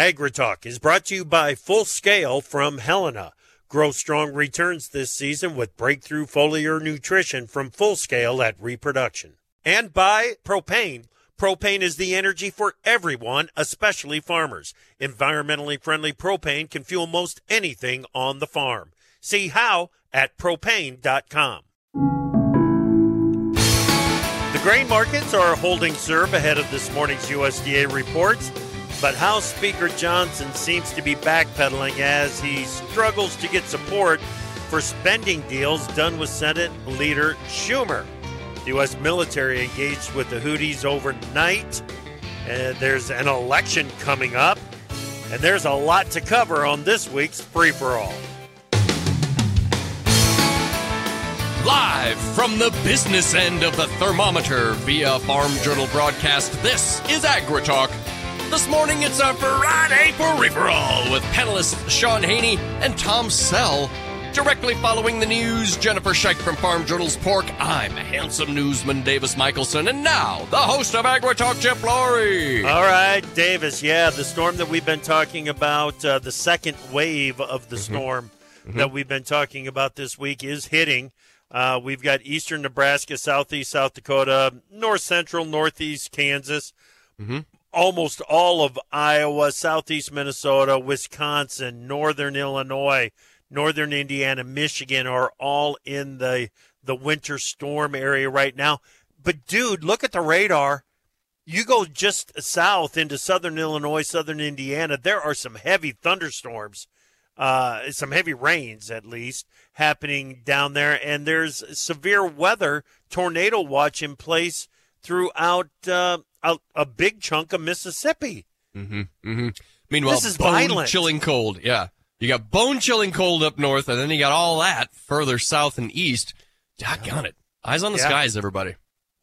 AgriTalk is brought to you by Full Scale from Helena. Grow strong returns this season with breakthrough foliar nutrition from Full Scale at Reproduction. And by Propane. Propane is the energy for everyone, especially farmers. Environmentally friendly propane can fuel most anything on the farm. See how at propane.com. The grain markets are holding serve ahead of this morning's USDA reports. But House Speaker Johnson seems to be backpedaling as he struggles to get support for spending deals done with Senate leader Schumer. The U.S. military engaged with the Houthis overnight. And there's an election coming up. And there's a lot to cover on this week's Free for All. Live from the business end of the thermometer via Farm Journal broadcast, this is AgriTalk this morning it's a Friday for all with panelists Shaun Haney and Tom Sell. Directly following the news, Jennifer Shike from Farm Journal's Pork. I'm handsome newsman Davis Michaelsen, and now the host of AgriTalk, Chip Flory. All right, Davis. Yeah, the storm that we've been talking about, uh, the second wave of the mm-hmm. storm mm-hmm. that we've been talking about this week is hitting. Uh, we've got eastern Nebraska, southeast South Dakota, north central, northeast Kansas. Mm-hmm almost all of Iowa, southeast Minnesota, Wisconsin, northern Illinois, northern Indiana, Michigan are all in the the winter storm area right now. But dude, look at the radar. You go just south into southern Illinois, southern Indiana, there are some heavy thunderstorms. Uh, some heavy rains, at least, happening down there, and there's severe weather tornado watch in place throughout uh, a, a big chunk of Mississippi. Mm-hmm, mm-hmm. Meanwhile, this is bone chilling cold. Yeah. You got bone chilling cold up north, and then you got all that further south and east. Doggone it. Eyes on the yeah. skies, everybody.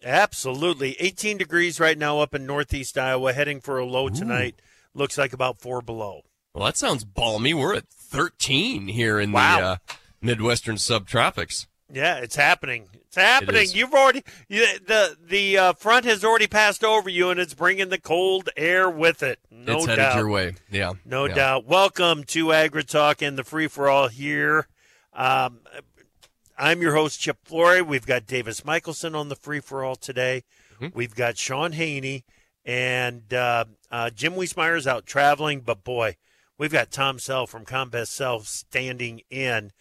Absolutely. 18 degrees right now up in northeast Iowa, heading for a low Ooh. tonight. Looks like about four below. Well, that sounds balmy. We're at 13 here in wow. the uh, Midwestern subtropics. Yeah, it's happening. Happening. You've already you, the the uh, front has already passed over you, and it's bringing the cold air with it. No it's doubt. headed your way. Yeah, no yeah. doubt. Welcome to Agri Talk and the free for all here. Um, I'm your host Chip Flory. We've got Davis Michaelsen on the free for all today. Mm-hmm. We've got Shaun Haney and uh, uh, Jim Wiesemeyer is out traveling, but boy, we've got Tom Sell from Combest Sell standing in.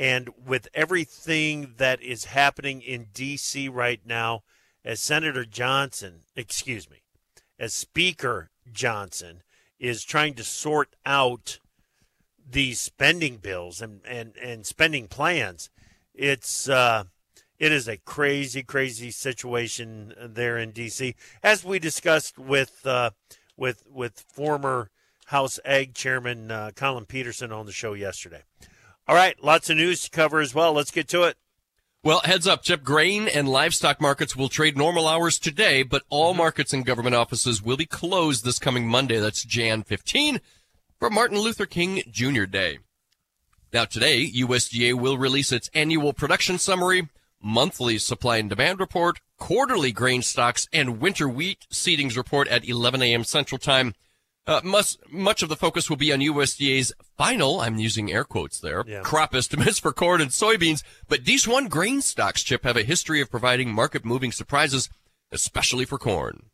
And with everything that is happening in D.C. right now, as Senator Johnson, excuse me, as Speaker Johnson is trying to sort out these spending bills and, and, and spending plans, it's uh, it is a crazy, crazy situation there in D.C. As we discussed with uh, with with former House Ag Chairman uh, Collin Peterson on the show yesterday. All right, lots of news to cover as well. Let's get to it. Well, heads up, Chip. Grain and livestock markets will trade normal hours today, but all mm-hmm. markets and government offices will be closed this coming Monday. That's Jan 15 for Martin Luther King Jr. Day. Now today, USDA will release its annual production summary, monthly supply and demand report, quarterly grain stocks, and winter wheat seedings report at 11 a.m. Central Time. Uh, much, much of the focus will be on USDA's final, I'm using air quotes there, yeah. crop estimates for corn and soybeans. But these one grain stocks, Chip, have a history of providing market moving surprises, especially for corn.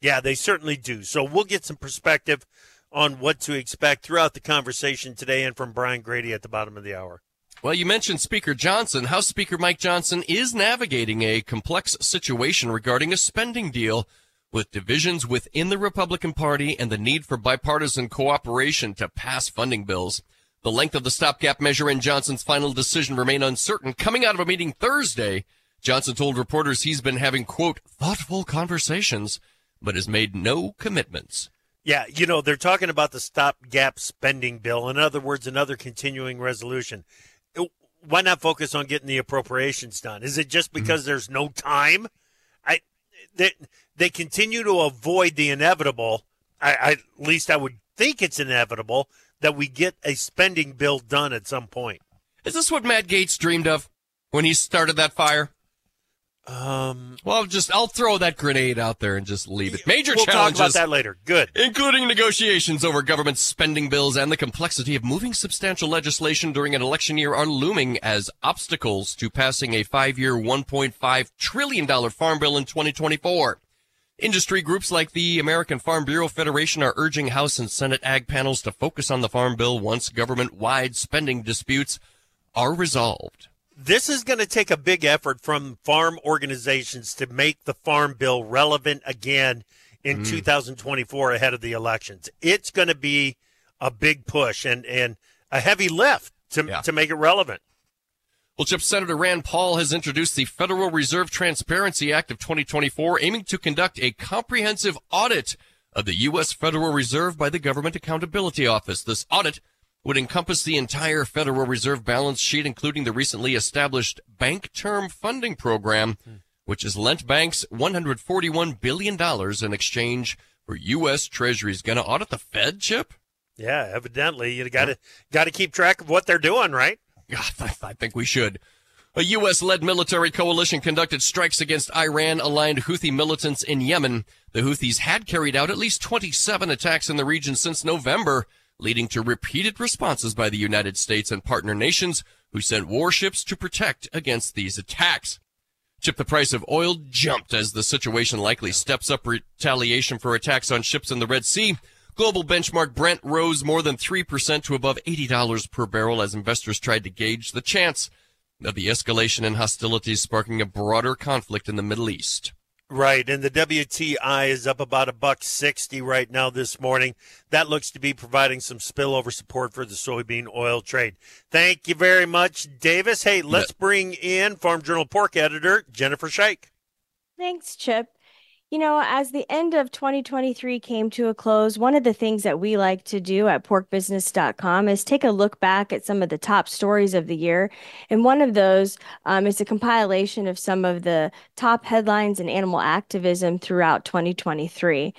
Yeah, they certainly do. So we'll get some perspective on what to expect throughout the conversation today and from Brian Grete at the bottom of the hour. Well, you mentioned Speaker Johnson. House Speaker Mike Johnson is navigating a complex situation regarding a spending deal with divisions within the Republican Party and the need for bipartisan cooperation to pass funding bills. The length of the stopgap measure and Johnson's final decision remain uncertain. Coming out of a meeting Thursday, Johnson told reporters he's been having, quote, thoughtful conversations, but has made no commitments. Yeah, you know, they're talking about the stopgap spending bill. In other words, another continuing resolution. Why not focus on getting the appropriations done? Is it just mm-hmm. because mm-hmm. there's no time? I, they, they continue to avoid the inevitable. I, I, at least I would think it's inevitable that we get a spending bill done at some point. Is this what Matt Gaetz dreamed of when he started that fire? Um, well, just I'll throw that grenade out there and just leave it. Major challenges. we'll challenges. talk about that later. Good. Including negotiations over government spending bills and the complexity of moving substantial legislation during an election year are looming as obstacles to passing a five-year, $1.5 trillion farm bill in 2024. Industry groups like the American Farm Bureau Federation are urging House and Senate ag panels to focus on the farm bill once government-wide spending disputes are resolved this is going to take a big effort from farm organizations to make the farm bill relevant again in mm. 2024 ahead of the elections. It's going to be a big push and, and a heavy lift to, yeah. to make it relevant. Well, Chip, Senator Rand Paul has introduced the Federal Reserve Transparency Act of 2024, aiming to conduct a comprehensive audit of the U.S. Federal Reserve by the Government Accountability Office. This audit would encompass the entire Federal Reserve balance sheet, including the recently established Bank Term Funding Program, which has lent banks $141 billion in exchange for U.S. Treasuries. Going to audit the Fed, Chip? Yeah, evidently. You got to got to keep track of what they're doing, right? I think we should. A U.S.-led military coalition conducted strikes against Iran-aligned Houthi militants in Yemen. The Houthis had carried out at least 27 attacks in the region since November leading to repeated responses by the United States and partner nations who sent warships to protect against these attacks. Chip, the price of oil jumped as the situation likely steps up retaliation for attacks on ships in the Red Sea. Global benchmark Brent rose more than 3% to above $80 per barrel as investors tried to gauge the chance of the escalation in hostilities sparking a broader conflict in the Middle East. Right, and the WTI is up about a buck sixty right now this morning. That looks to be providing some spillover support for the soybean oil trade. Thank you very much, Davis. Hey, let's bring in Farm Journal pork editor Jennifer Shike. Thanks, Chip. You know, as the end of 2023 came to a close, one of the things that we like to do at porkbusiness.com is take a look back at some of the top stories of the year. And one of those um, is a compilation of some of the top headlines in animal activism throughout 2023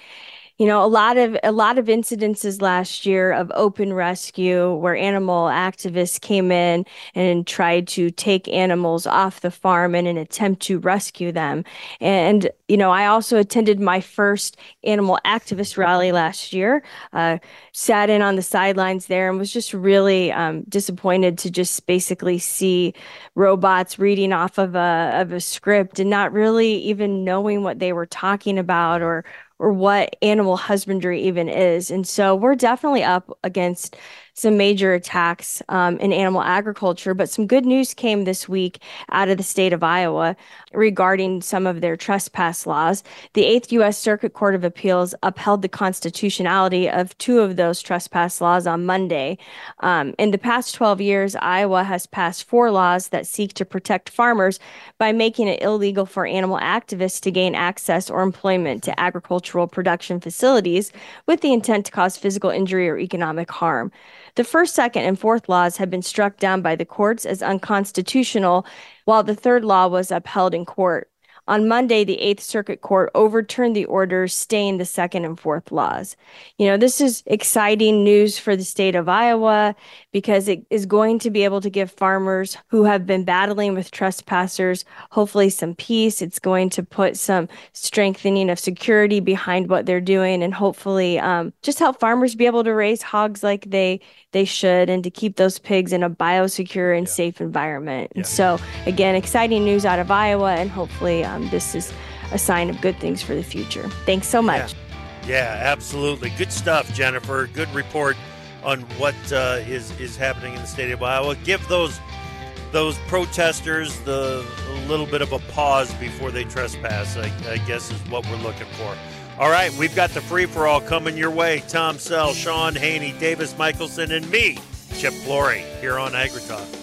you know a lot of a lot of incidences last year of open rescue where animal activists came in and tried to take animals off the farm in an attempt to rescue them. And you know i also attended my first animal activist rally last year uh, sat in on the sidelines there and was just really um, disappointed to just basically see robots reading off of a of a script and not really even knowing what they were talking about or or what animal husbandry even is. And so we're definitely up against some major attacks um, in animal agriculture. But some good news came this week out of the state of Iowa regarding some of their trespass laws. The Eighth U.S. Circuit Court of Appeals upheld the constitutionality of two of those trespass laws on Monday. Um, in the past 12 years, Iowa has passed four laws that seek to protect farmers by making it illegal for animal activists to gain access or employment to agricultural production facilities with the intent to cause physical injury or economic harm. The first, second, and fourth laws had been struck down by the courts as unconstitutional, while the third law was upheld in court. On Monday, the Eighth Circuit Court overturned the orders staying the second and fourth laws. You know, this is exciting news for the state of Iowa because it is going to be able to give farmers who have been battling with trespassers hopefully some peace. It's going to put some strengthening of security behind what they're doing and hopefully um, just help farmers be able to raise hogs like they they should and to keep those pigs in a biosecure and yeah. safe environment. Yeah. And so, again, exciting news out of Iowa, and hopefully, um, this is a sign of good things for the future. Thanks so much. Yeah, yeah absolutely. Good stuff, Jennifer. Good report on what uh, is is happening in the state of Iowa. Give those those protesters the little bit of a pause before they trespass. I, I guess is what we're looking for. All right, we've got the free for all coming your way. Tom Sell, Shaun Haney, Davis Michaelsen, and me, Chip Flory, here on AgriTalk.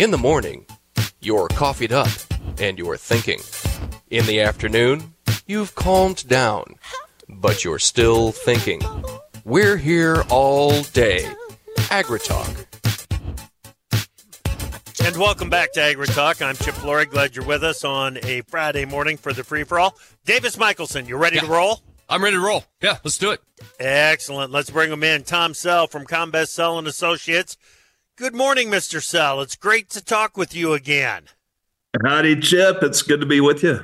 In the morning, you're coffeeed up and you're thinking. In the afternoon, you've calmed down, but you're still thinking. We're here all day. AgriTalk. And welcome back to Agri Talk. I'm Chip Flory. Glad you're with us on a Friday morning for the free for all. Davis Michaelsen, you ready Yeah. to roll? I'm ready to roll. Yeah, let's do it. Excellent. Let's bring him in. Tom Sell from Combest Sell and Associates. Good morning, Mr. Sell. It's great to talk with you again. Howdy, Chip. It's good to be with you.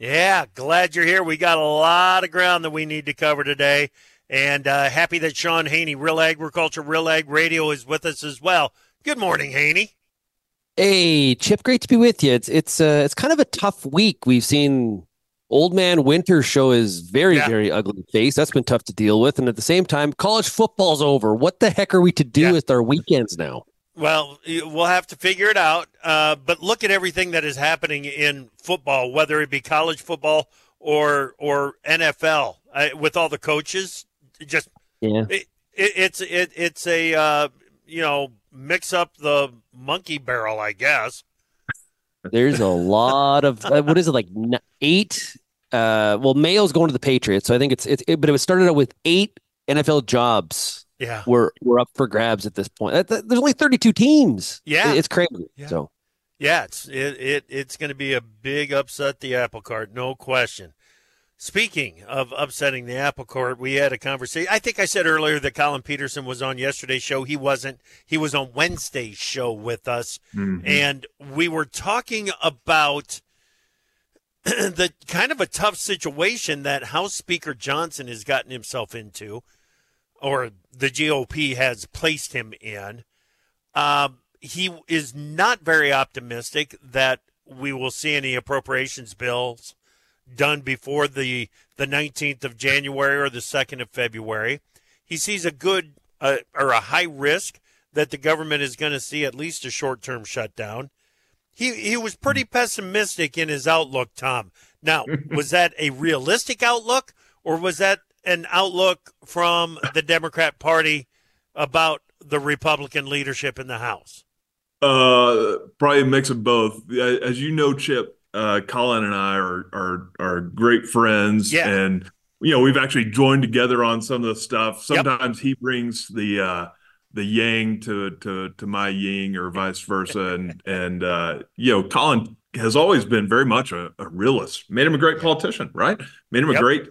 Yeah, glad you're here. We got a lot of ground that we need to cover today. And uh, happy that Shaun Haney, Real Agriculture, Real Ag Radio, is with us as well. Good morning, Haney. Hey, Chip, great to be with you. It's it's uh it's kind of a tough week. We've seen Old Man Winter show his very Yeah. very ugly face. That's been tough to deal with, and at the same time, college football's over. What the heck are we to do Yeah. with our weekends now? Well, we'll have to figure it out. Uh, but look at everything that is happening in football, whether it be college football or or NFL, uh, with all the coaches. Just Yeah, it, it, it's it, it's a uh, you know mix up the monkey barrel, I guess. there's a lot of uh, what is it like eight? Uh, well, Mayo's going to the Patriots, so I think it's it's. It, but it was started out with eight NFL jobs Yeah, we're we're up for grabs at this point. That- that- There's only 32 teams. Yeah. It's crazy. Yeah. So. yeah. It's it, it it's going to be a big upset the apple cart, no question. Speaking of upsetting the apple cart, we had a conversation. I think I said earlier that Collin Peterson was on yesterday's show. He wasn't. He was on Wednesday's show with us. Mm-hmm. and we were talking about the kind of a tough situation that House Speaker Johnson has gotten himself into, or the GOP has placed him in. Um, he is not very optimistic that we will see any appropriations bills done before the the 19th of January or the 2nd of February. He sees a good uh, or a high risk that the government is going to see at least a short-term shutdown. He he was pretty pessimistic in his outlook, Tom. Now, was that a realistic outlook or was that an outlook from the Democrat Party about the Republican leadership in the House? Uh, probably a mix of both. As you know, Chip, uh, Collin and I are are are great friends, Yeah. and you know we've actually joined together on some of the stuff. Yep. Sometimes he brings the uh, the yang to to to my ying or vice versa, and and uh, you know Collin has always been very much a, a realist. Made him a great politician, right? Made him Yep. a great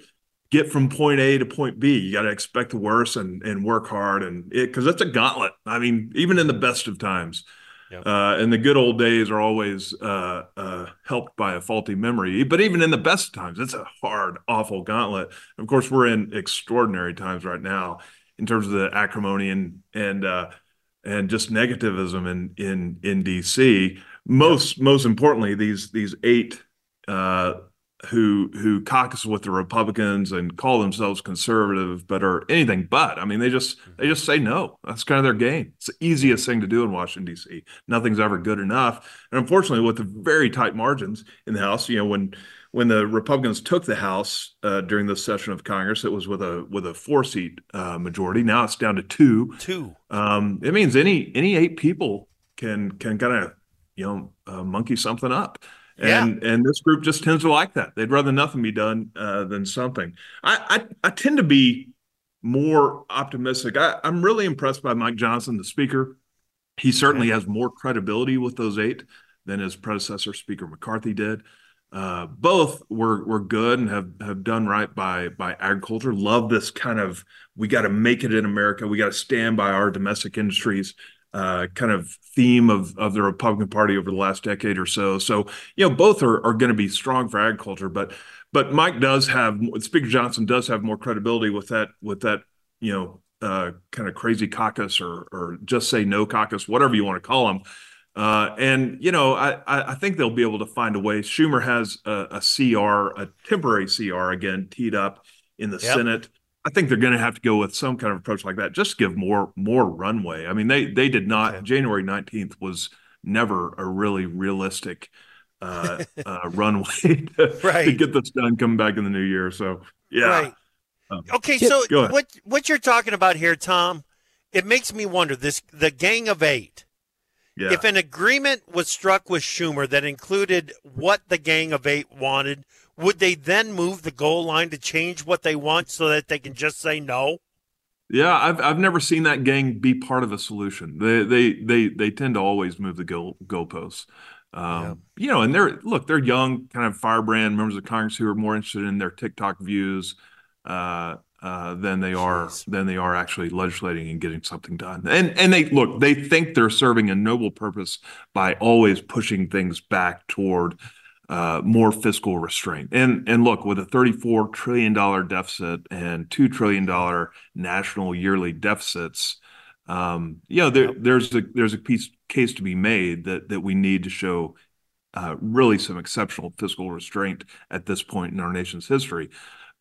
get from point A to point B. You got to expect the worst and and work hard, and it because that's a gauntlet. I mean, even in the best of times. Yep. Uh, and the good old days are always uh, uh, helped by a faulty memory. But even in the best of times, it's a hard, awful gauntlet. Of course, we're in extraordinary times right now in terms of the acrimony and and uh, and just negativism in in in DC. Most most importantly, these these eight uh, who who caucus with the Republicans and call themselves conservative, but are anything but. I mean, they just they just say no. That's kind of their game. It's the easiest thing to do in Washington D.C. Nothing's ever good enough, and unfortunately, with the very tight margins in the House, you know, when when the Republicans took the House uh, during this session of Congress, it was with a with a four seat uh, majority. Now it's down to two. Two. Um, it means any any eight people can can kind of you know uh, monkey something up. And and this group just tends to like that. They'd rather nothing be done uh, than something. I, I I tend to be more optimistic. I, I'm really impressed by Mike Johnson, the speaker. He certainly has more credibility with those eight than his predecessor, Speaker McCarthy, did. Uh, both were were good and have have done right by by agriculture. Love this kind of we got to make it in America. We got to stand by our domestic industries. Uh, kind of theme of of the Republican Party over the last decade or so. So you know both are are going to be strong for agriculture, but but Mike does have Speaker Johnson does have more credibility with that with that you know uh, kind of crazy caucus or or just say no caucus, whatever you want to call them. Uh, and you know, I I think they'll be able to find a way. Schumer has a, a CR, a temporary CR again, teed up in the yep. Senate. I think they're going to have to go with some kind of approach like that. Just give more more runway. I mean, they they did not. Okay. January nineteenth was never a really realistic uh, uh, runway to, right. to, get this done coming back in the new year. So yeah. Right. Um, okay, so what what you're talking about here, Tom? It makes me wonder. This the Gang of Eight. Yeah. If an agreement was struck with Schumer that included what the Gang of Eight wanted, would they then move the goal line to change what they want so that they can just say no? Yeah, I've I've never seen that gang be part of a solution. They they they they tend to always move the goal goalposts. Um, yeah. You know, and they're look, they're young, kind of firebrand members of Congress who are more interested in their TikTok views uh, uh, than they are Jeez. than they are actually legislating and getting something done. And and they look, they think they're serving a noble purpose by always pushing things back toward uh, more fiscal restraint. And and look, with a $34 trillion deficit and $2 trillion national yearly deficits, um, you know, there, there's a there's a piece case to be made that that we need to show uh, really some exceptional fiscal restraint at this point in our nation's history.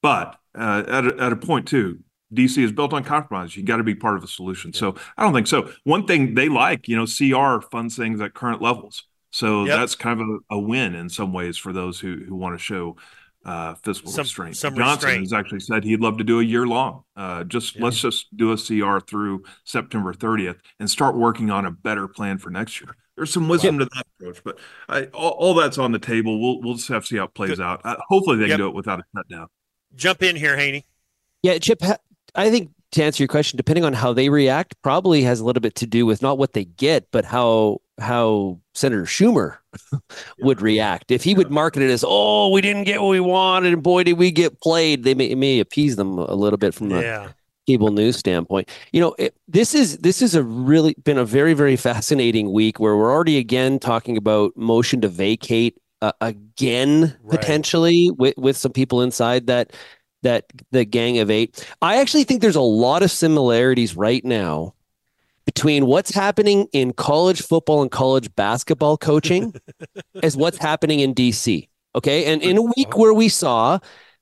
But uh, at a, at a point too, DC is built on compromise. You got to be part of the solution. Yeah. So I don't think so. One thing they like, you know, CR funds things at current levels. So yep. that's kind of a, a, win in some ways for those who who want to show uh, fiscal some, restraint. Some Johnson restraint. has actually said he'd love to do a year long. Uh, just yeah. let's just do a CR through September 30th and start working on a better plan for next year. There's some wisdom to that approach, but I, all, all, that's on the table. We'll we'll just have to see how it plays Good. out. Uh, hopefully, they yep. can do it without a shutdown. Jump in here, Haney. Yeah, Chip. I think to answer your question, depending on how they react, probably has a little bit to do with not what they get, but how how Senator Schumer would react if he would market it as, "Oh, we didn't get what we wanted, and boy, did we get played." They may, may appease them a little bit from the yeah. cable news standpoint. You know, it, this is this is a really been a very very fascinating week where we're already again talking about motion to vacate uh, again right. potentially with with some people inside that that the gang of eight. I actually think there's a lot of similarities right now between what's happening in college football and college basketball coaching as what's happening in DC. Okay. And in a week where we saw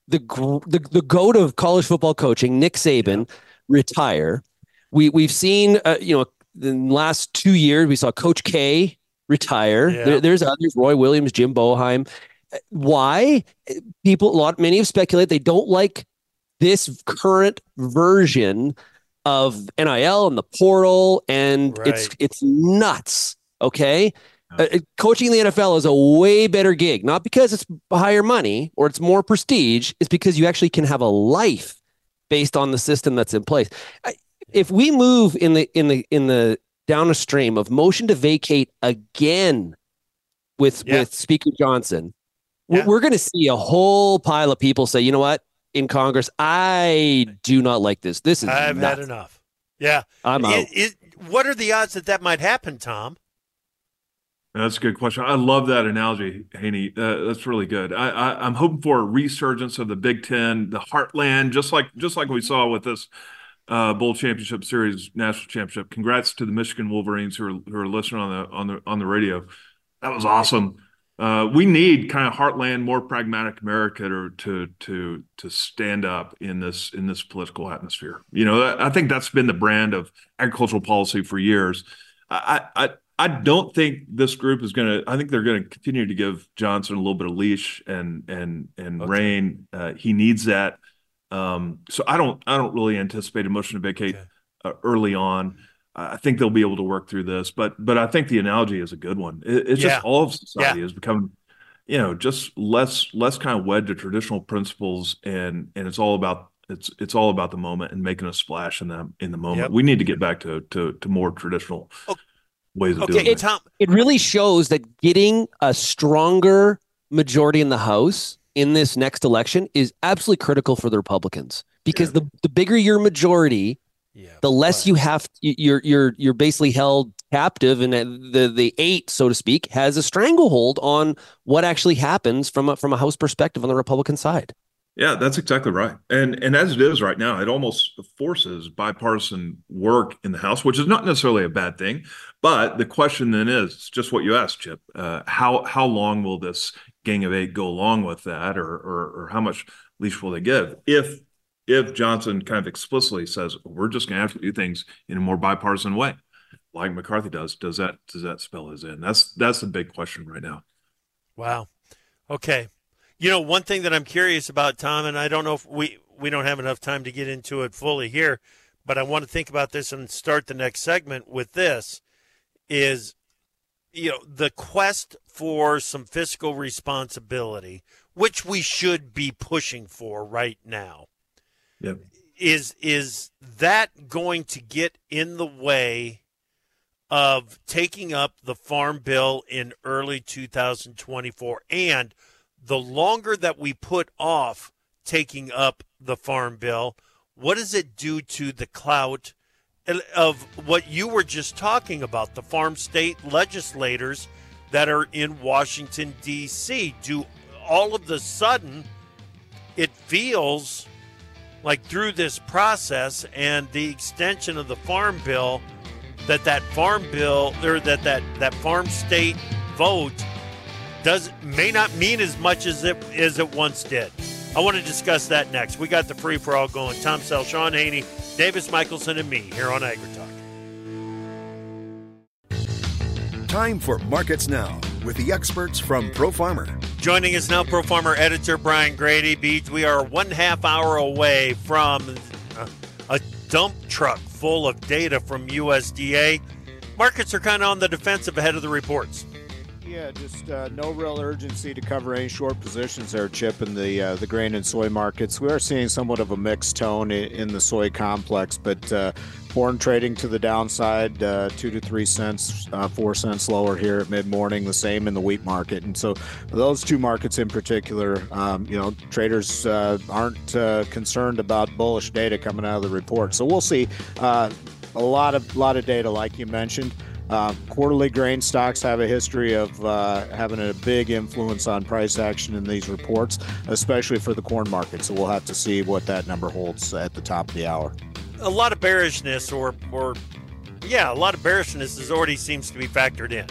the, the, the goat of college football coaching, Nick Saban, yeah. retire, we, we've seen, uh, you know, in the last two years, we saw Coach K retire. Yeah. There, there's others, Roy Williams, Jim Boeheim. Why? People, a lot, many have speculated they don't like this current version of NIL and the portal, and right. it's it's nuts. Okay. Uh, coaching the NFL is a way better gig, not because it's higher money or it's more prestige. It's because you actually can have a life based on the system that's in place. If we move in the in the in the downstream of motion to vacate again with yeah. with Speaker Johnson, yeah. we're going to see a whole pile of people say, you know what, in Congress. I do not like this. This is I've nuts. had enough. Yeah, I'm out. It, it, what are the odds that that might happen, Tom? That's a good question. I love that analogy, Haney. Uh, that's really good. I, I, am hoping for a resurgence of the Big Ten, the Heartland, just like just like we saw with this uh, Bowl Championship Series national championship. Congrats to the Michigan Wolverines who are who are listening on the on the on the radio. That was awesome uh, we need kind of heartland, more pragmatic America to to to to stand up in this in this political atmosphere. You know, I think that's been the brand of agricultural policy for years. I I I don't think this group is going to. I think they're going to continue to give Johnson a little bit of leash and and and okay. rein. Uh, he needs that. Um, so I don't I don't really anticipate a motion to vacate okay. uh, early on. I think they'll be able to work through this. But but I think the analogy is a good one. It, it's yeah. just all of society yeah. has become, you know, just less less kind of wed to traditional principles, and and it's all about it's it's all about the moment and making a splash in the in the moment. Yep. We need to get back to to to more traditional okay. ways of okay, doing it. Tom, it really shows that getting a stronger majority in the House in this next election is absolutely critical for the Republicans because yeah. the the bigger your majority yeah, the less but... you have you're you're you're basically held captive and the the eight so to speak has a stranglehold on what actually happens from a, from a house perspective on the republican side Yeah, that's exactly right. And and as it is right now, it almost forces bipartisan work in the House, which is not necessarily a bad thing. But the question then is just what you asked, Chip. Uh, how how long will this Gang of Eight go along with that, or or, or how much leash will they give? If if Johnson kind of explicitly says we're just going to have to do things in a more bipartisan way, like McCarthy does, does that does that spell his end? That's that's the big question right now. Wow. Okay. You know, one thing that I'm curious about, Tom, and I don't know if we we don't have enough time to get into it fully here, but I want to think about this and start the next segment with this is you know, the quest for some fiscal responsibility, which we should be pushing for right now. Yep. Is is that going to get in the way of taking up the farm bill in early 2024 and the longer that we put off taking up the farm bill, what does it do to the clout of what you were just talking about, the farm state legislators that are in Washington, D.C.? Do all of the sudden it feels like through this process and the extension of the farm bill that that farm bill or that that, that farm state vote does may not mean as much as it as it once did. I want to discuss that next. We got the free for all going. Tom Sell, Shaun Haney, Davis Michaelsen, and me here on AgriTalk. Time for Markets Now with the experts from Pro Farmer. Joining us now, Pro Farmer editor Brian Grete. Beach, we are one half hour away from a dump truck full of data from USDA. Markets are kind of on the defensive ahead of the reports. Yeah, just uh, no real urgency to cover any short positions there, Chip, in the uh, the grain and soy markets. We are seeing somewhat of a mixed tone in, in the soy complex, but uh, corn trading to the downside, uh, two to three cents, uh, four cents lower here at mid morning. The same in the wheat market, and so those two markets in particular, um, you know, traders uh, aren't concerned about bullish data coming out of the report. So we'll see a lot of lot of data, like you mentioned. Uh, quarterly grain stocks have a history of uh, having a big influence on price action in these reports, especially for the corn market. So we'll have to see what that number holds at the top of the hour. A lot of bearishness, or or yeah, a lot of bearishness is already seems to be factored in.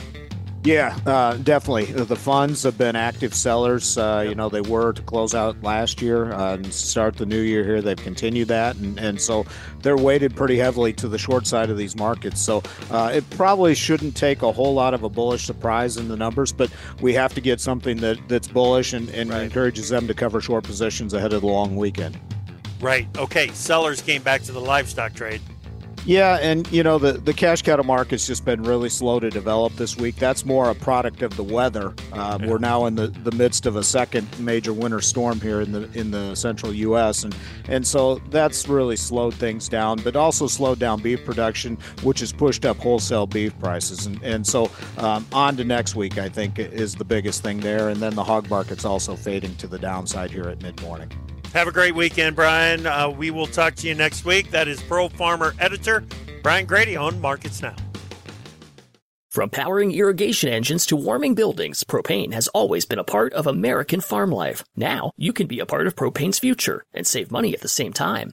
Yeah, uh, definitely. The funds have been active sellers. Uh, yep. You know, they were to close out last year uh, and start the new year here. They've continued that. And, and so they're weighted pretty heavily to the short side of these markets. So uh, it probably shouldn't take a whole lot of a bullish surprise in the numbers, but we have to get something that, that's bullish and, and right. encourages them to cover short positions ahead of the long weekend. Right. Okay. Sellers came back to the livestock trade. Yeah, and you know the the cash cattle market's just been really slow to develop this week. That's more a product of the weather. Uh, yeah. We're now in the, the midst of a second major winter storm here in the in the central U.S. and and so that's really slowed things down, but also slowed down beef production, which has pushed up wholesale beef prices. And and so um, on to next week, I think is the biggest thing there. And then the hog market's also fading to the downside here at mid morning. Have a great weekend, Brian. Uh, we will talk to you next week. That is Pro Farmer editor Brian Grete on Markets Now. From powering irrigation engines to warming buildings, propane has always been a part of American farm life. Now, you can be a part of propane's future and save money at the same time.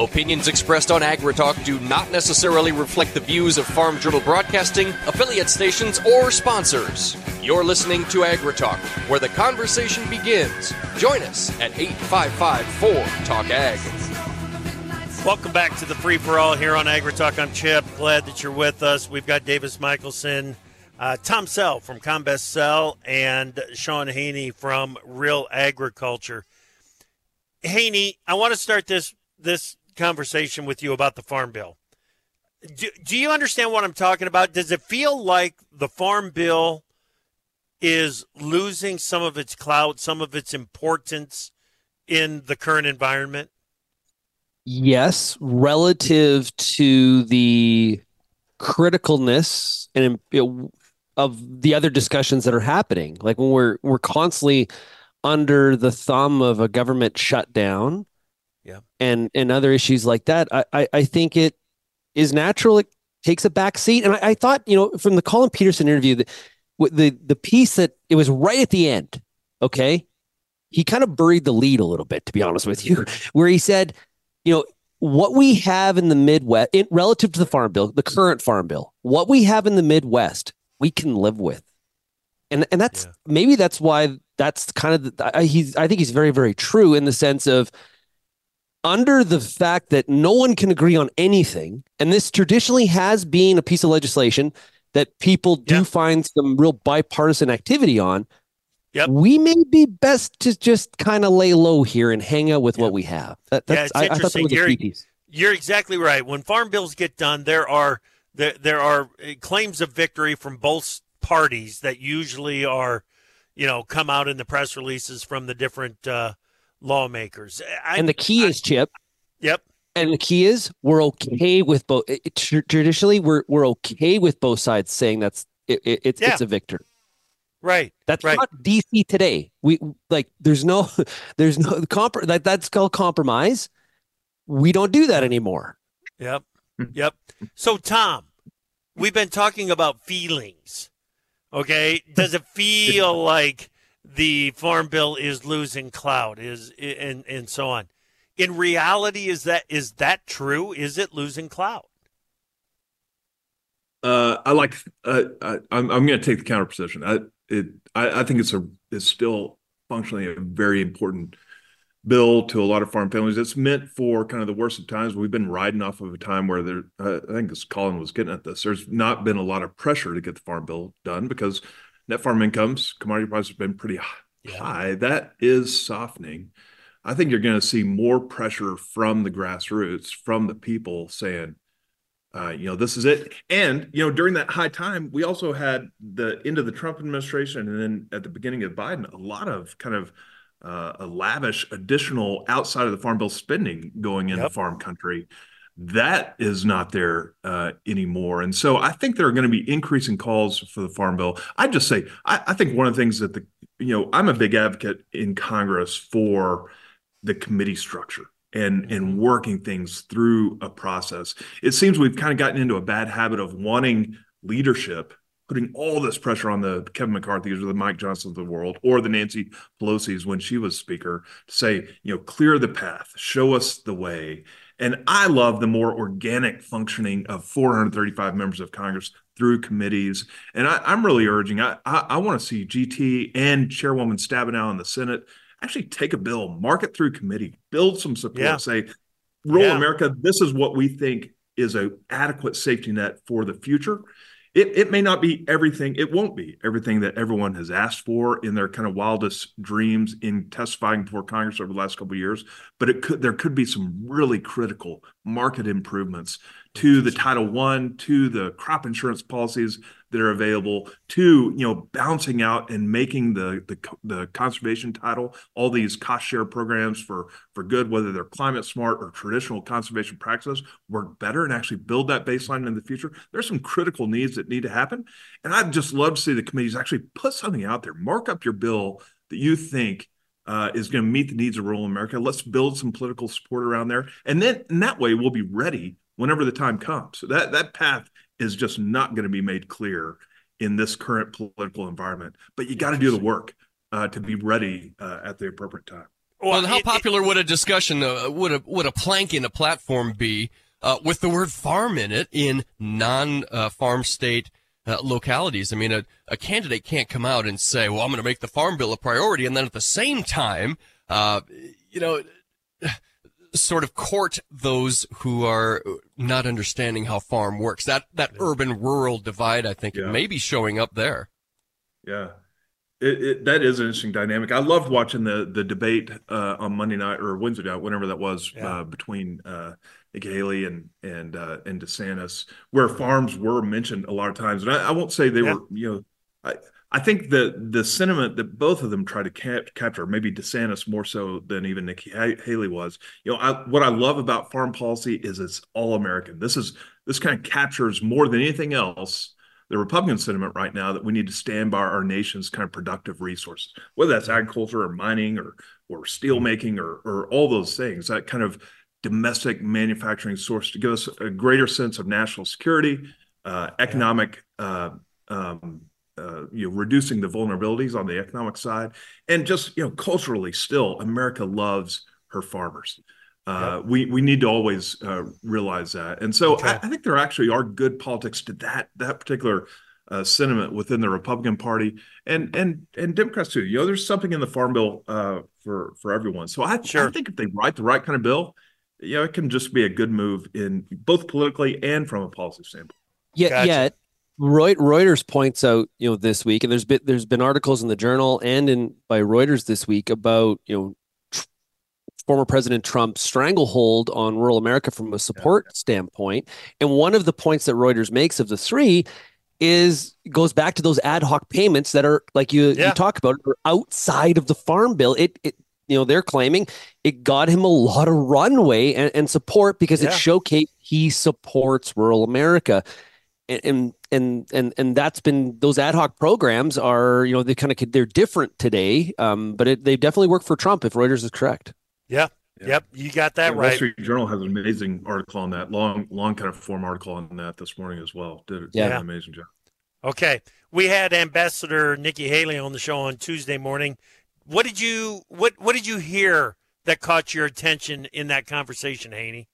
Opinions expressed on AgriTalk do not necessarily reflect the views of Farm Journal Broadcasting, affiliate stations, or sponsors. You're listening to AgriTalk, where the conversation begins. Join us at 855 4 Talk Ag. Welcome back to the free for all here on AgriTalk. I'm Chip. Glad that you're with us. We've got Davis Michaelsen, uh, Tom Sell from Combest Sell, and Shaun Haney from Real Agriculture. Haney, I want to start this this conversation with you about the Farm Bill. Do, do you understand what I'm talking about? Does it feel like the Farm Bill is losing some of its clout, some of its importance in the current environment? Yes, relative to the criticalness and um, of the other discussions that are happening. Like when we're we're constantly under the thumb of a government shutdown, yeah, and and other issues like that. I I, I think it is natural. It takes a back seat, and I, I thought you know from the Collin Peterson interview that the the piece that it was right at the end. Okay, he kind of buried the lead a little bit, to be honest with you, where he said you know, what we have in the Midwest, in, relative to the farm bill, the current farm bill, what we have in the Midwest, we can live with, and and that's yeah. maybe that's why that's kind of the, I, he's I think he's very very true in the sense of under the fact that no one can agree on anything, and this traditionally has been a piece of legislation that people do yeah. find some real bipartisan activity on. Yep. We may be best to just kind of lay low here and hang out with yep. what we have. That, yeah, it's I, interesting. I you're, you're exactly right. When farm bills get done, there are there, there are uh, claims of victory from both parties that usually are, you know, come out in the press releases from the different uh, lawmakers. I, and the key I, is Chip. Yep. And the key is we're okay with both. Traditionally, we're we're okay with both sides saying that's it, it, it's yeah. it's a victor. Right. That's right. not DC today. We like there's no there's no comp that that's called compromise. We don't do that anymore. Yep. Yep. So Tom, we've been talking about feelings. Okay? Does it feel like the farm bill is losing clout is and and so on? In reality is that is that true? Is it losing clout? Uh, I like. Uh, I, I'm I'm going to take the counter position. I, it I, I think it's a it's still functionally a very important bill to a lot of farm families. It's meant for kind of the worst of times. We've been riding off of a time where there, I think this Collin was getting at this. There's not been a lot of pressure to get the farm bill done because net farm incomes, commodity prices have been pretty high. Yeah. That is softening. I think you're going to see more pressure from the grassroots, from the people saying, uh, you know, this is it. And, you know, during that high time, we also had the end of the Trump administration and then at the beginning of Biden, a lot of kind of uh, a lavish additional outside of the farm bill spending going into yep. farm country. That is not there uh, anymore. And so I think there are going to be increasing calls for the farm bill. I just say, I, I think one of the things that the, you know, I'm a big advocate in Congress for the committee structure and and working things through a process. It seems we've kind of gotten into a bad habit of wanting leadership, putting all this pressure on the Kevin McCarthy's or the Mike Johnsons of the world or the Nancy Pelosi's when she was speaker to say, you know, clear the path, show us the way. And I love the more organic functioning of 435 members of Congress through committees. And I, am really urging, I, I, I want to see GT and Chairwoman Stabenow in the Senate actually take a bill, mark it through committee, build some support, yeah. say, rural yeah. America, this is what we think is a adequate safety net for the future. It, it may not be everything, it won't be everything that everyone has asked for in their kind of wildest dreams in testifying before Congress over the last couple of years, but it could there could be some really critical market improvements to the Title One, to the crop insurance policies that are available to you know bouncing out and making the the, the conservation title all these cost share programs for for good whether they're climate smart or traditional conservation practices work better and actually build that baseline in the future. There's some critical needs that need to happen. And i'd just love to see the committees actually put something out there mark up your bill that you think uh, is going to meet the needs of rural America. Let's build some political support around there, and then in that way we'll be ready whenever the time comes. That that path is just not going to be made clear in this current political environment. But you got to do the work uh, to be ready uh, at the appropriate time. Well, how popular would a discussion, uh, would a would a plank in a platform be uh, with the word farm in it in non-farm state uh, localities? I mean, a, a candidate can't come out and say, "Well, I'm going to make the farm bill a priority," and then at the same time, uh, you know sort of court those who are not understanding how farm works. That that urban rural divide, I think, Yeah. may be showing up there. Yeah. It, it, that is an interesting dynamic. I loved watching the the debate uh, on Monday night or Wednesday night, whenever that was, Yeah. uh, between uh, Haley and and uh, and DeSantis, where farms were mentioned a lot of times. And I, I won't say they Yeah. were, you know, I I think the the sentiment that both of them try to cap- capture, maybe DeSantis more so than even Nikki Ha- Haley was. You know, I, what I love about farm policy is it's all American. This is this kind of captures more than anything else the Republican sentiment right now that we need to stand by our nation's kind of productive resources, whether that's agriculture or mining or or steel making or or all those things. That kind of domestic manufacturing source to give us a greater sense of national security, uh, economic, uh, um, uh, you know, reducing the vulnerabilities on the economic side, and just you know, culturally, still, America loves her farmers. Uh, we we need to always uh, realize that, and so Okay. I, I think there actually are good politics to that that particular uh, sentiment within the Republican Party and and and Democrats too. You know, there's something in the Farm Bill uh, for for everyone. So I, Sure. I think if they write the right kind of bill, you know, it can just be a good move in both politically and from a policy standpoint. Yeah, Gotcha. yeah. Reut- Reuters points out, you know, this week, and there's been there's been articles in the Journal and in by Reuters this week about, you know, tr- former President Trump's stranglehold on rural America from a support standpoint. And one of the points that Reuters makes of the three is goes back to those ad hoc payments that are like you Yeah. you talk about are outside of the farm bill. It it you know they're claiming it got him a lot of runway and, and support because Yeah. it showcased he supports rural America and and and and, and that's been those ad hoc programs are you know they kind of they're different today um, but it, they definitely work for Trump if Reuters is correct Yeah. Yeah. Yep. You got that Yeah, Wall. Street Journal has an amazing article on that, long long kind of form article on that this morning as well. Did, did Yeah. an amazing job. Okay. We had Ambassador Nikki Haley on the show on Tuesday morning. What did you what what did you hear that caught your attention in that conversation, Haney?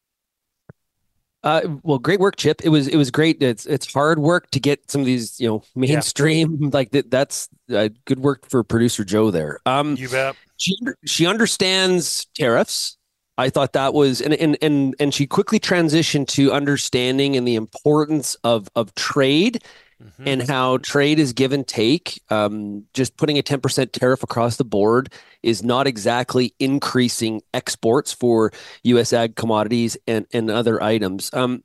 Uh, well, great work, Chip. It was it was great. It's it's hard work to get some of these you know mainstream like that. That's uh, good work for producer Joe there. Um, You bet. she she understands tariffs. I thought that was and and and and she quickly transitioned to understanding and the importance of of trade Mhm. and how trade is give and take. Um, just putting a 10% tariff across the board is not exactly increasing exports for U.S. ag commodities and, and other items. Um,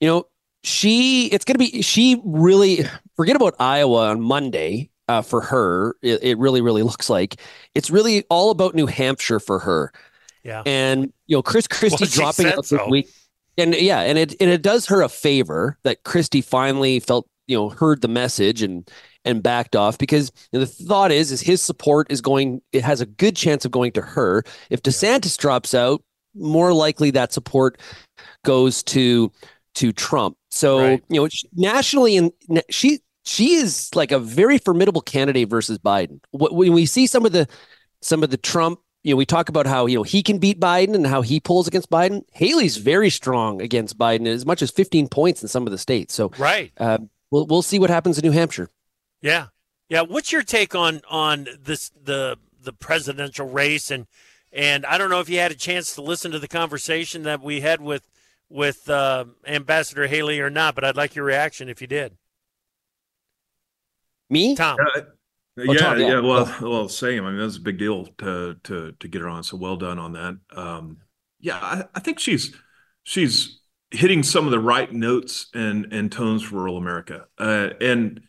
you know, she, it's going to be, she really, forget about Iowa on Monday uh, for her. It, it really, really looks like it's really all about New Hampshire for her. Yeah. And, you know, Chris Christie Well, dropping out this so. week. And yeah, and it and it does her a favor that Christie finally felt, you know, heard the message and and backed off because you know, the thought is is his support is going it has a good chance of going to her. If DeSantis drops out, more likely that support goes to to Trump. So, Right. you know, nationally and she she is like a very formidable candidate versus Biden. When we see some of the some of the Trump, you know, we talk about how, you know, he can beat Biden and how he pulls against Biden. Haley's very strong against Biden, as much as 15 points in some of the states. So Right. uh, we'll we'll see what happens in New Hampshire. Yeah. Yeah. What's your take on on this the the presidential race and and I don't know if you had a chance to listen to the conversation that we had with with uh, Ambassador Haley or not, but I'd like your reaction if you did. Me? Tom. Uh, Oh, yeah, Tom, yeah. yeah, Well, well, same. I mean, that's a big deal to to to get her on. So well done on that. Um, yeah, I, I think she's she's hitting some of the right notes and and tones for rural America. Uh, and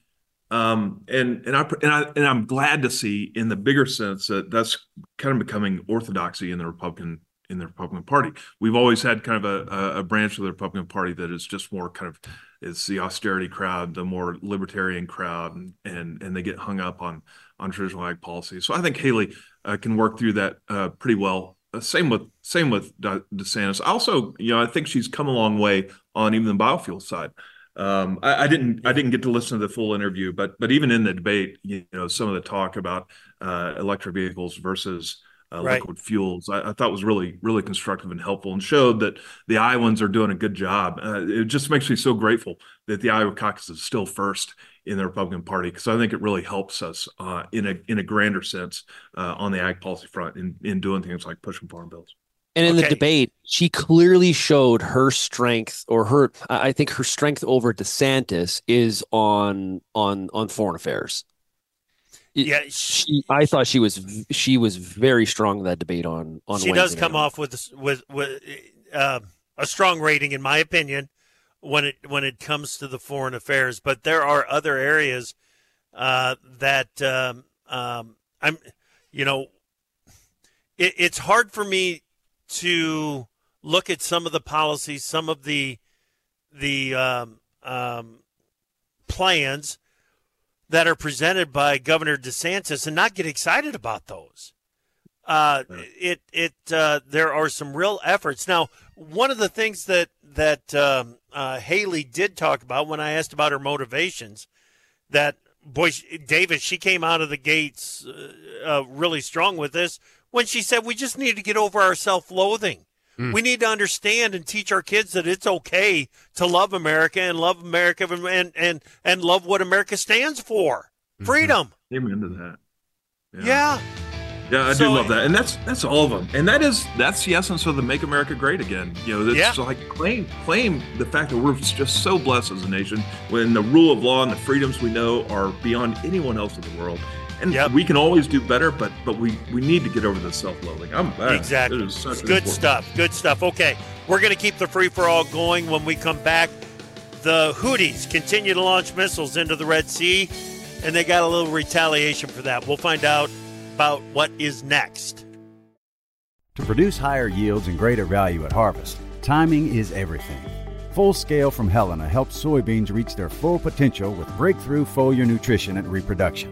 um and and I and I and I'm glad to see in the bigger sense that that's kind of becoming orthodoxy in the Republican in the Republican Party. We've always had kind of a, a, branch of the Republican Party that is just more kind of it's the austerity crowd, the more libertarian crowd, and and, and they get hung up on on traditional ag policy. So I think Haley uh, can work through that uh, pretty well. Uh, same with same with DeSantis. Also, you know, I think she's come a long way on even the biofuel side. Um, I, I didn't I didn't get to listen to the full interview, but but even in the debate, you know, some of the talk about uh, electric vehicles versus uh, Right. liquid fuels, I, I thought was really really constructive and helpful, and showed that the Iowans are doing a good job. Uh, it just makes me so grateful that the Iowa caucus is still first in the Republican Party because I think it really helps us uh, in a in a grander sense uh, on the ag policy front in in doing things like pushing farm bills. And in Okay. the debate, she clearly showed her strength, or her, I I think her strength over DeSantis is on on on foreign affairs. Yeah, she, I thought she was she was very strong in that debate on on. she does come night. off with with with uh, a strong rating, in my opinion, when it when it comes to the foreign affairs. But there are other areas uh, that um, um, I'm, you know, it, it's hard for me to look at some of the policies, some of the the um, um, plans that are presented by Governor DeSantis and not get excited about those. Uh, it it uh, there are some real efforts now. One of the things that that um, uh, Haley did talk about when I asked about her motivations, that boy she- Davis, she came out of the gates uh, uh, really strong with this when she said we just need to get over our self-loathing. Mm. We need to understand and teach our kids that it's okay to love America and love America and and and love what America stands for. Mm-hmm. Freedom. Amen to that. Yeah. Yeah, I So- do love that, and that's that's all of them, and that is that's the essence of the "Make America Great Again." You know, it's Yeah. like claim claim the fact that we're just so blessed as a nation when the rule of law and the freedoms we know are beyond anyone else in the world, and Yep. we can always do better, but but we we need to get over the self-loathing. I'm that- Exactly. it is such good important- stuff. Good stuff. Okay, we're going to keep the free for all going when we come back. The Houthis continue to launch missiles into the Red Sea, and they got a little retaliation for that. We'll find out about what is next. To produce higher yields and greater value at harvest, timing is everything. Full Scale from Helena helps soybeans reach their full potential with breakthrough foliar nutrition and reproduction.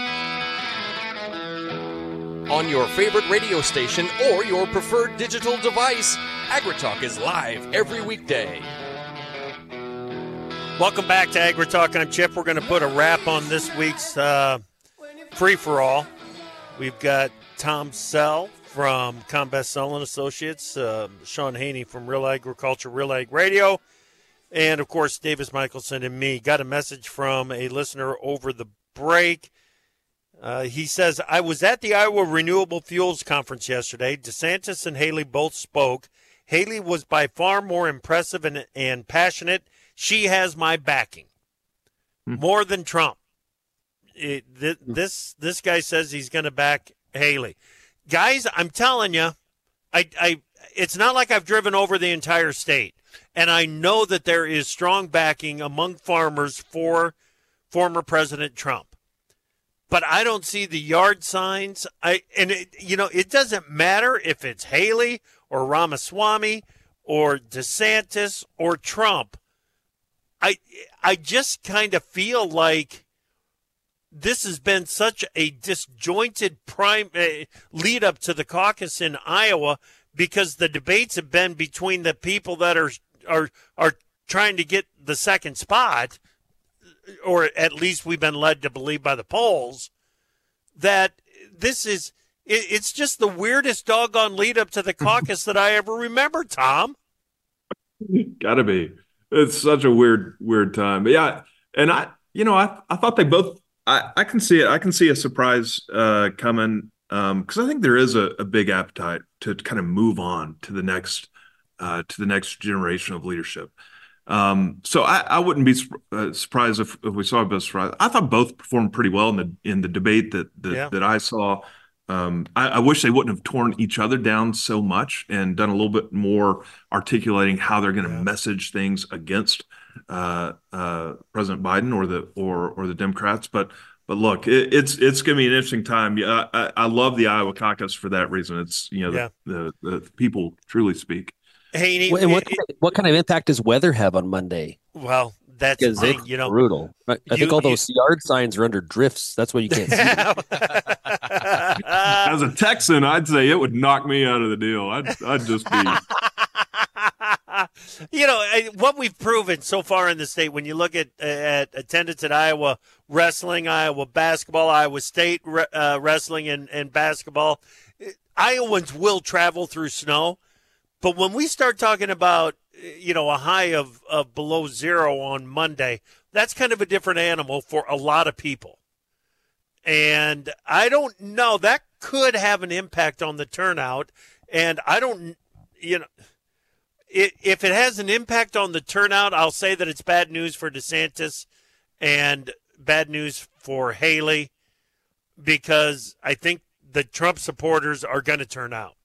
On your favorite radio station or your preferred digital device, AgriTalk is live every weekday. Welcome back to AgriTalk. I'm Chip. We're going to put a wrap on this week's uh, free for all. We've got Tom Sell from Combest Sell and Associates, uh, Shaun Haney from Real Agriculture, Real Ag Radio, and of course Davis Michaelsen and me. Got a message from a listener over the break. Uh, he says, I was at the Iowa Renewable Fuels Conference yesterday. DeSantis and Haley both spoke. Haley was by far more impressive and, and passionate. She has my backing more than Trump. It, th- this this guy says he's going to back Haley. Guys, I'm telling you, I, I it's not like I've driven over the entire state, and I know that there is strong backing among farmers for former President Trump but I don't see the yard signs. I and it, you know it doesn't matter if it's Haley or Ramaswamy or DeSantis or Trump. I I just kind of feel like this has been such a disjointed prime uh, lead up to the caucus in Iowa because the debates have been between the people that are are are trying to get the second spot or at least we've been led to believe by the polls, that this is it, it's just the weirdest doggone lead up to the caucus that I ever remember, Tom. Gotta be. It's such a weird, weird time. But yeah, and I, you know, I, I thought they both. I, I can see it. I can see a surprise uh, coming because I think there is a, a big appetite to kind of move on to the next, uh, to the next generation of leadership. Um, so I, I wouldn't be uh, surprised if, if we saw of surprise. I thought both performed pretty well in the in the debate that that, Yeah. that I saw. Um, I, I wish they wouldn't have torn each other down so much and done a little bit more articulating how they're going to Yeah. message things against uh, uh, President Biden or the or or the Democrats. But but look, it, it's it's going to be an interesting time. Yeah, I, I, love the Iowa caucus for that reason. It's you know Yeah. the, the the people truly speak. Haney, and what it- kind of, what kind of impact does weather have on Monday? well, that's Because thing, it's you know. brutal. I, I think you- all you- those yard signs are under drifts. That's why you can't see. As a Texan, I'd say it would knock me out of the deal. I'd I'd just be you know I- what we've proven so far in the state. When you look at at attendance at Iowa wrestling, Iowa basketball, Iowa State re- uh, wrestling, and and basketball, Iowans will travel through snow. But when we start talking about you know a high of of below zero on Monday, that's kind of a different animal for a lot of people. And I don't know that could have an impact on the turnout. And I don't, you know, it, if it has an impact on the turnout, I'll say that it's bad news for DeSantis and bad news for Haley because I think the Trump supporters are going to turn out.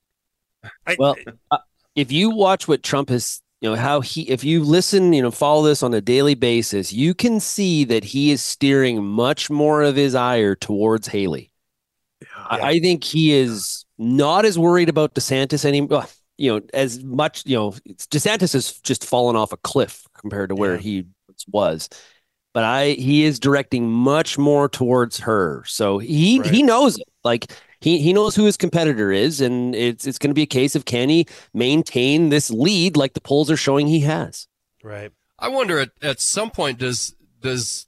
I, Well, if you watch what Trump has, you know, how he, if you listen, you know, follow this on a daily basis, you can see that he is steering much more of his ire towards Haley. I, I think he is not as worried about DeSantis anymore. You know, as much, you know, DeSantis has just fallen off a cliff compared to where Yeah. he was. But I, he is directing much more towards her. So he, Right. he knows it. Like he, he knows who his competitor is, and it's it's going to be a case of can he maintain this lead like the polls are showing he has. right. I wonder at, at some point does does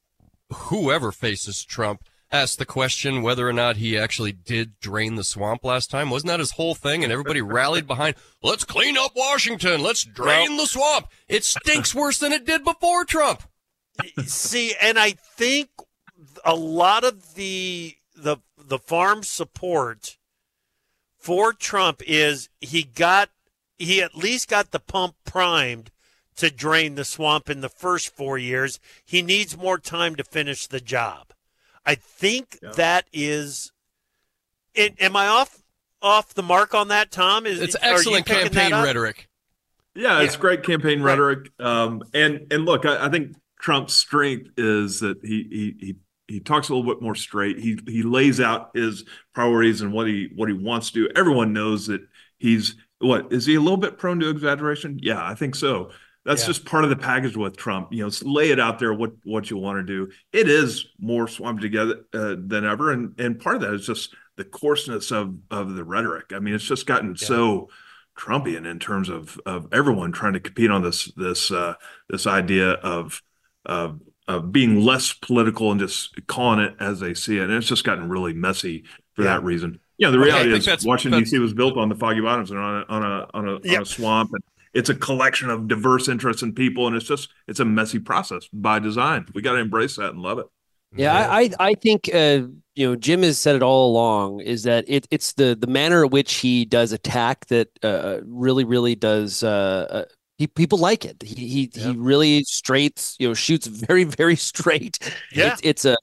whoever faces Trump ask the question whether or not he actually did drain the swamp last time? Wasn't that his whole thing? And everybody rallied behind, let's clean up Washington, let's drain the swamp. It stinks worse than it did before Trump. See, and I think a lot of the the the farm support for Trump is he got he at least got the pump primed to drain the swamp in the first 4 years. He needs more time to finish the job. I think that is it, am I off off the mark on that Tom? Is It's excellent picking that campaign rhetoric. Yeah, it's Yeah. great campaign Right. rhetoric. Um, and and look, I, I think Trump's strength is that he he he he talks a little bit more straight. He he lays out his priorities and what he what he wants to do. Everyone knows that he's what is he a little bit prone to exaggeration? Yeah, I think so. That's Yeah. just part of the package with Trump. You know, lay it out there what what you want to do. It is more swamped together uh, than ever, and and part of that is just the coarseness of of the rhetoric. I mean, it's just gotten Yeah. so Trumpian in terms of of everyone trying to compete on this this uh, this idea of of of being less political and just calling it as they see it, and it's just gotten really messy for Yeah. that reason. Yeah, the Okay, I reality think is that's- Washington that's- D.C. was built on the Foggy Bottoms and on a on a on a, on a swamp, and it's a collection of diverse interests and people, and it's just it's a messy process by design. We got to embrace that and love it. Yeah, I, I I think uh, you know Jim has said it all along is that it it's the the manner in which he does attack that uh, really really does uh, uh, he, people like it. He he he really straight, you know shoots very very straight. Yeah. it's, it's a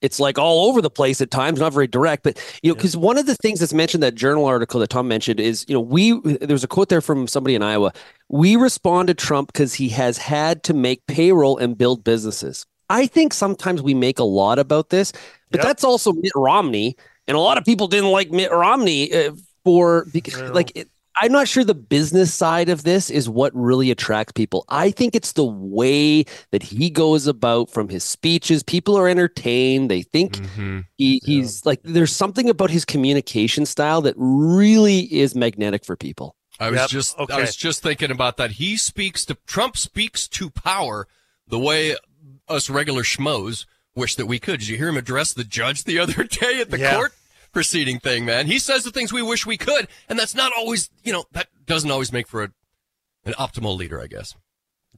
it's like all over the place at times, not very direct. But you know, Yeah. because one of the things that's mentioned that journal article that Tom mentioned is you know we there's a quote there from somebody in Iowa. We respond to Trump because he has had to make payroll and build businesses. I think sometimes we make a lot about this, but Yep. that's also Mitt Romney, and a lot of people didn't like Mitt Romney uh, for because like it, I'm not sure the business side of this is what really attracts people. I think it's the way that he goes about from his speeches. People are entertained. They think Mhm. he, he's like there's something about his communication style that really is magnetic for people. I was Yep, just okay. I was just thinking about that. He speaks to Trump speaks to power the way us regular schmoes wish that we could. Did you hear him address the judge the other day at the Yeah. court proceeding thing, man? He says the things we wish we could, and that's not always, you know, that doesn't always make for a, an optimal leader, I guess.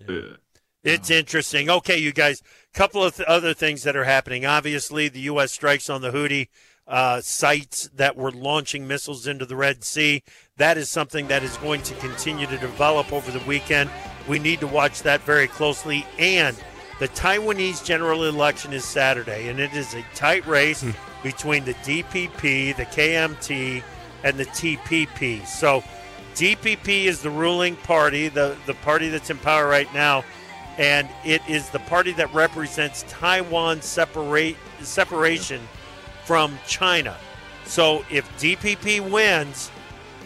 Yeah. It's interesting. Okay, you guys, A couple of th- other things that are happening. Obviously, the U.S. strikes on the Houthi uh, sites that were launching missiles into the Red Sea. That is something that is going to continue to develop over the weekend. We need to watch that very closely. And the Taiwanese general election is Saturday, and it is a tight race between the DPP, the KMT, and the TPP. So, DPP is the ruling party, the, the party that's in power right now, and it is the party that represents Taiwan separate separation from China. So if DPP wins,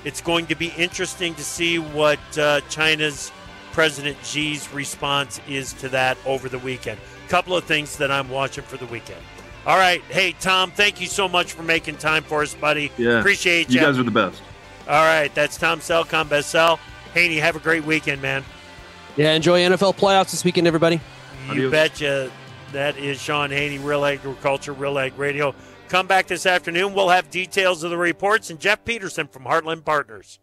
it's going to be interesting to see what uh, China's President Xi's response is to that over the weekend. Couple of things that I'm watching for the weekend. All right, hey Tom, thank you so much for making time for us, buddy. Yeah, appreciate you. You guys are the best. All right, that's Tom Sell Combest Sell. Haney, have a great weekend, man. Yeah, enjoy NFL playoffs this weekend, everybody. You Adios. betcha. That is Shaun Haney, Real Agriculture, Real Ag Radio. Come back this afternoon. We'll have details of the reports and Jeff Peterson from Heartland Partners.